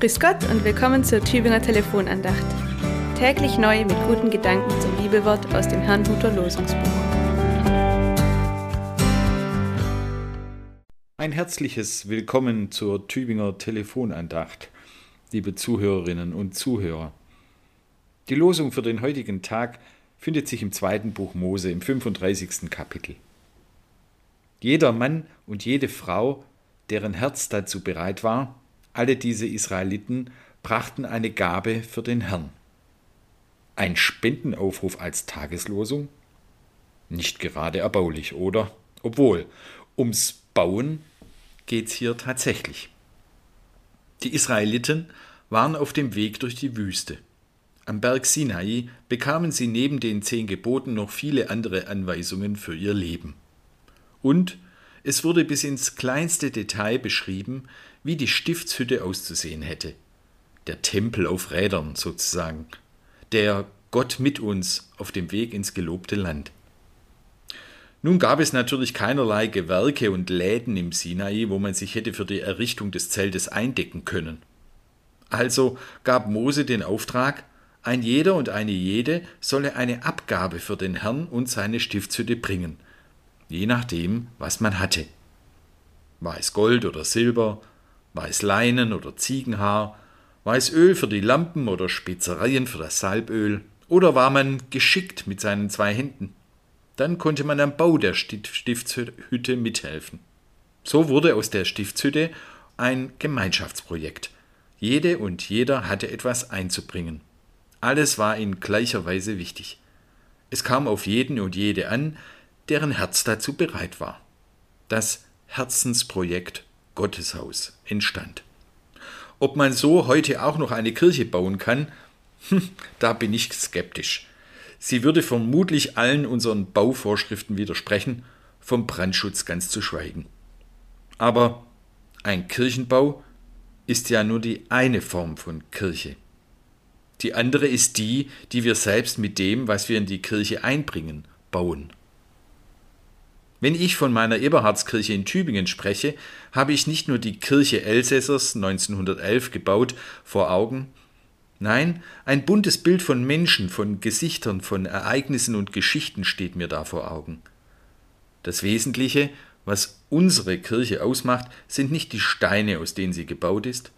Grüß Gott und willkommen zur Tübinger Telefonandacht. Täglich neu mit guten Gedanken zum Liebewort aus dem Herrnhuter Losungsbuch. Ein herzliches Willkommen zur Tübinger Telefonandacht, liebe Zuhörerinnen und Zuhörer. Die Losung für den heutigen Tag findet sich im zweiten Buch Mose im 35. Kapitel. Jeder Mann und jede Frau, deren Herz dazu bereit war, alle diese Israeliten brachten eine Gabe für den Herrn. Ein Spendenaufruf als Tageslosung? Nicht gerade erbaulich, oder? Obwohl, ums Bauen geht's hier tatsächlich. Die Israeliten waren auf dem Weg durch die Wüste. Am Berg Sinai bekamen sie neben den zehn Geboten noch viele andere Anweisungen für ihr Leben. Und es wurde bis ins kleinste Detail beschrieben, wie die Stiftshütte auszusehen hätte. Der Tempel auf Rädern sozusagen. Der Gott mit uns auf dem Weg ins gelobte Land. Nun gab es natürlich keinerlei Gewerke und Läden im Sinai, wo man sich hätte für die Errichtung des Zeltes eindecken können. Also gab Mose den Auftrag, ein jeder und eine jede solle eine Abgabe für den Herrn und seine Stiftshütte bringen, je nachdem, was man hatte. Weiß Gold oder Silber, weiß Leinen oder Ziegenhaar, weiß Öl für die Lampen oder Spezereien für das Salböl, oder war man geschickt mit seinen zwei Händen? Dann konnte man am Bau der Stiftshütte mithelfen. So wurde aus der Stiftshütte ein Gemeinschaftsprojekt. Jede und jeder hatte etwas einzubringen. Alles war in gleicher Weise wichtig. Es kam auf jeden und jede an, deren Herz dazu bereit war. Das Herzensprojekt Gotteshaus entstand. Ob man so heute auch noch eine Kirche bauen kann, hm, da bin ich skeptisch. Sie würde vermutlich allen unseren Bauvorschriften widersprechen, vom Brandschutz ganz zu schweigen. Aber ein Kirchenbau ist ja nur die eine Form von Kirche. Die andere ist die, die wir selbst mit dem, was wir in die Kirche einbringen, bauen. Wenn ich von meiner Eberhardskirche in Tübingen spreche, habe ich nicht nur die Kirche Elsässers 1911 gebaut vor Augen, nein, ein buntes Bild von Menschen, von Gesichtern, von Ereignissen und Geschichten steht mir da vor Augen. Das Wesentliche, was unsere Kirche ausmacht, sind nicht die Steine, aus denen sie gebaut ist.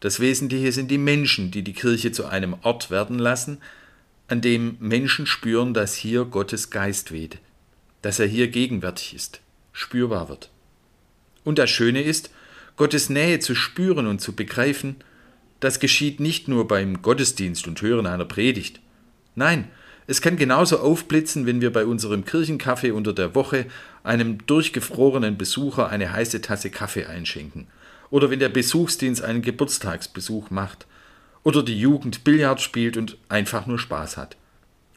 Das Wesentliche sind die Menschen, die die Kirche zu einem Ort werden lassen, an dem Menschen spüren, dass hier Gottes Geist weht dass er hier gegenwärtig ist, spürbar wird. Und das Schöne ist, Gottes Nähe zu spüren und zu begreifen, das geschieht nicht nur beim Gottesdienst und Hören einer Predigt. Nein, es kann genauso aufblitzen, wenn wir bei unserem Kirchenkaffee unter der Woche einem durchgefrorenen Besucher eine heiße Tasse Kaffee einschenken, oder wenn der Besuchsdienst einen Geburtstagsbesuch macht, oder die Jugend Billard spielt und einfach nur Spaß hat,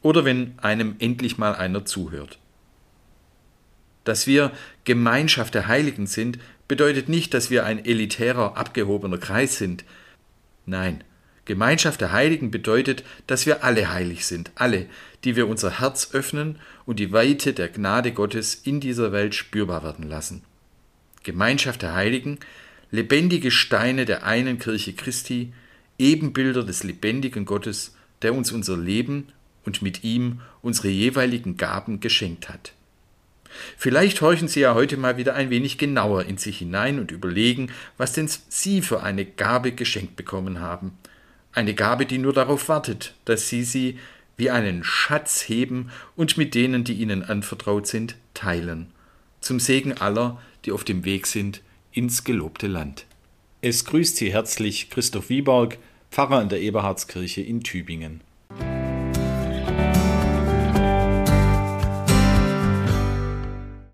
oder wenn einem endlich mal einer zuhört. Dass wir Gemeinschaft der Heiligen sind, bedeutet nicht, dass wir ein elitärer, abgehobener Kreis sind. Nein, Gemeinschaft der Heiligen bedeutet, dass wir alle heilig sind, alle, die wir unser Herz öffnen und die Weite der Gnade Gottes in dieser Welt spürbar werden lassen. Gemeinschaft der Heiligen, lebendige Steine der einen Kirche Christi, Ebenbilder des lebendigen Gottes, der uns unser Leben und mit ihm unsere jeweiligen Gaben geschenkt hat. Vielleicht horchen Sie ja heute mal wieder ein wenig genauer in sich hinein und überlegen, was denn Sie für eine Gabe geschenkt bekommen haben. Eine Gabe, die nur darauf wartet, dass Sie sie wie einen Schatz heben und mit denen, die Ihnen anvertraut sind, teilen. Zum Segen aller, die auf dem Weg sind ins gelobte Land. Es grüßt Sie herzlich Christoph Wieborg, Pfarrer in der Eberhardskirche in Tübingen.